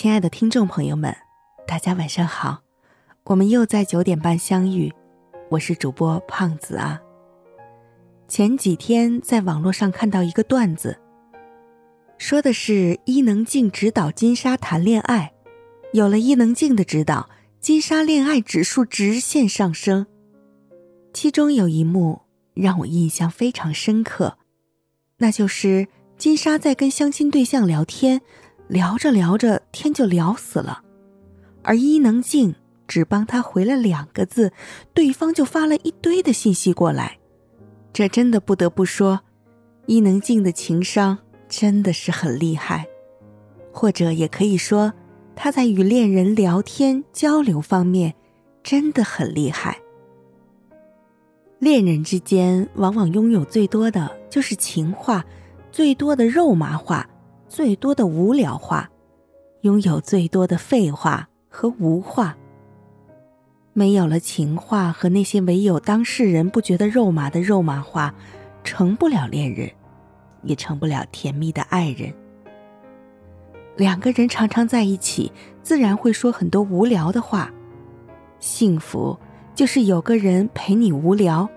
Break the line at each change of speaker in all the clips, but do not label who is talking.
亲爱的听众朋友们，大家晚上好，我们又在九点半相遇，我是主播胖子啊。前几天在网络上看到一个段子，说的是伊能静指导金莎谈恋爱，有了伊能静的指导，金莎恋爱指数直线上升。其中有一幕让我印象非常深刻，那就是金莎在跟相亲对象聊天。聊着聊着，天就聊死了，而伊能静只帮他回了两个字，对方就发了一堆的信息过来。这真的不得不说，伊能静的情商真的是很厉害，或者也可以说，他在与恋人聊天交流方面真的很厉害。恋人之间往往拥有最多的就是情话，最多的肉麻话。最多的无聊话，拥有最多的废话和无话。没有了情话和那些唯有当事人不觉得肉麻的肉麻话，成不了恋人，也成不了甜蜜的爱人。两个人常常在一起，自然会说很多无聊的话。幸福就是有个人陪你无聊，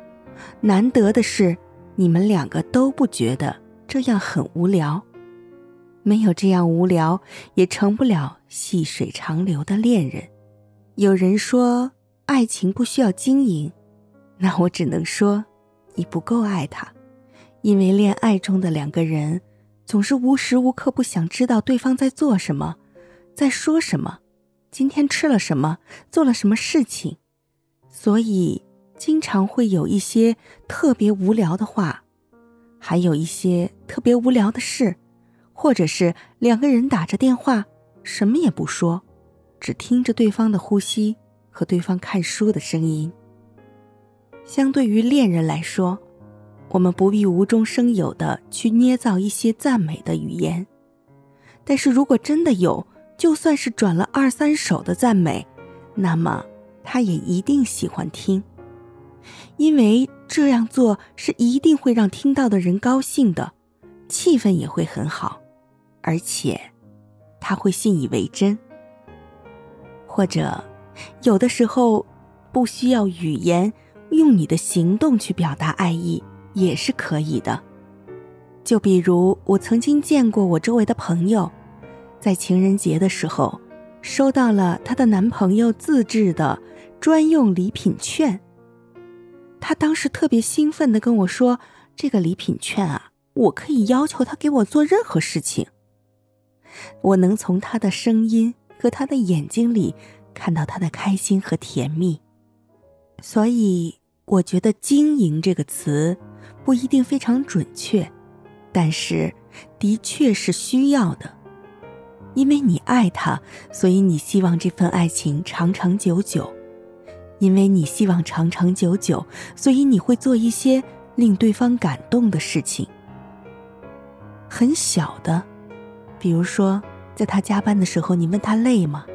难得的是你们两个都不觉得这样很无聊。没有这样无聊，也成不了细水长流的恋人。有人说爱情不需要经营，那我只能说你不够爱他，因为恋爱中的两个人总是无时无刻不想知道对方在做什么，在说什么，今天吃了什么，做了什么事情，所以经常会有一些特别无聊的话，还有一些特别无聊的事。或者是两个人打着电话，什么也不说，只听着对方的呼吸和对方看书的声音。相对于恋人来说，我们不必无中生有的去捏造一些赞美的语言。但是如果真的有，就算是转了二三首的赞美，那么他也一定喜欢听，因为这样做是一定会让听到的人高兴的，气氛也会很好。而且，他会信以为真。或者，有的时候，不需要语言，用你的行动去表达爱意也是可以的。就比如，我曾经见过我周围的朋友，在情人节的时候，收到了她的男朋友自制的专用礼品券。她当时特别兴奋的跟我说：“这个礼品券啊，我可以要求他给我做任何事情。”我能从他的声音和他的眼睛里看到他的开心和甜蜜，所以我觉得“经营”这个词不一定非常准确，但是的确是需要的。因为你爱他，所以你希望这份爱情长长久久；因为你希望长长久久，所以你会做一些令对方感动的事情，很小的。比如说，在他加班的时候，你问他累吗？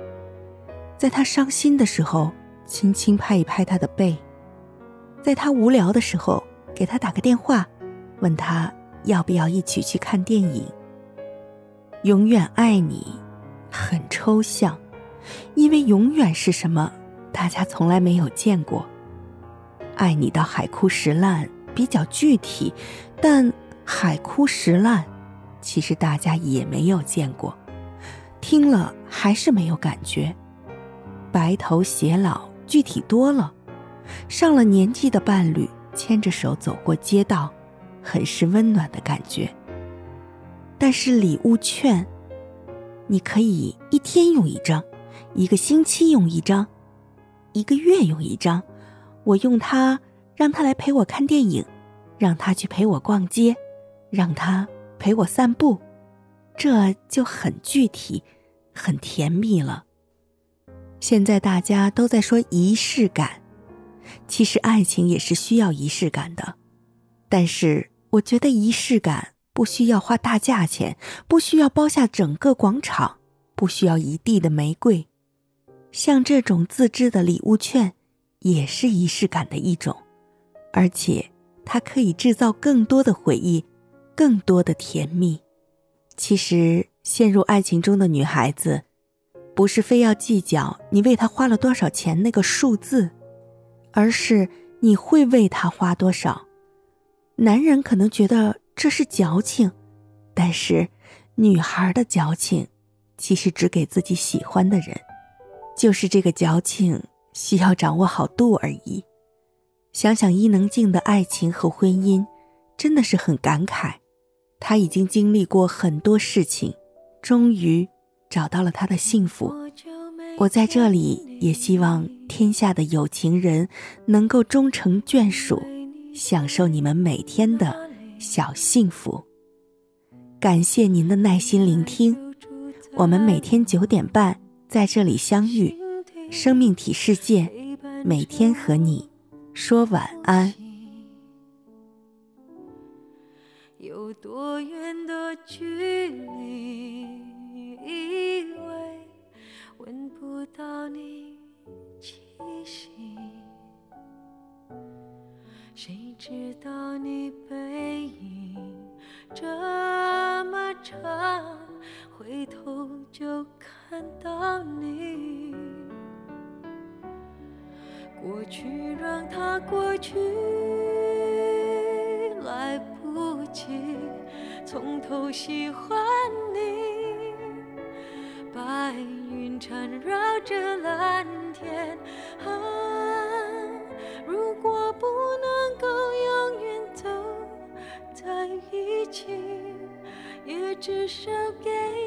在他伤心的时候，轻轻拍一拍他的背；在他无聊的时候，给他打个电话，问他要不要一起去看电影。永远爱你，很抽象，因为永远是什么，大家从来没有见过。爱你到海枯石烂比较具体，但海枯石烂。其实大家也没有见过，听了还是没有感觉。白头偕老具体多了，上了年纪的伴侣牵着手走过街道，很是温暖的感觉。但是礼物券，你可以一天用一张，一个星期用一张，一个月用一张。我用它让他来陪我看电影，让他去陪我逛街，让他。陪我散步，这就很具体，很甜蜜了。现在大家都在说仪式感，其实爱情也是需要仪式感的。但是我觉得仪式感不需要花大价钱，不需要包下整个广场，不需要一地的玫瑰。像这种自制的礼物券，也是仪式感的一种，而且它可以制造更多的回忆。更多的甜蜜。其实，陷入爱情中的女孩子，
不是非要计较你为他花了多少钱那个数字，而是你会为他花多少。男人可能觉得这是矫情，但是女孩的矫情，其实只给自己喜欢的人。就是这个矫情，需要掌握好度而已。想想伊能静的爱情和婚姻，真的是很感慨。他已经经历过很多事情，终于找到了他的幸福。我在这里也希望天下的有情人能够终成眷属，享受你们每天的小幸福。感谢您的耐心聆听，我们每天九点半。在这里相遇，生命体世界，每天和你说晚安。有多远的距离，以为闻不到你气息，谁知道你背影这么长。回头就看到你，过去让它过去，从头喜欢你。白云缠绕着蓝天，啊，如果不能够永远走在一起，也至少给。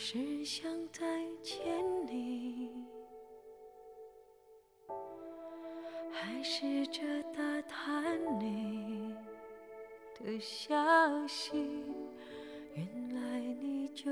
是想再见你，还试着打探你的消息，原来你就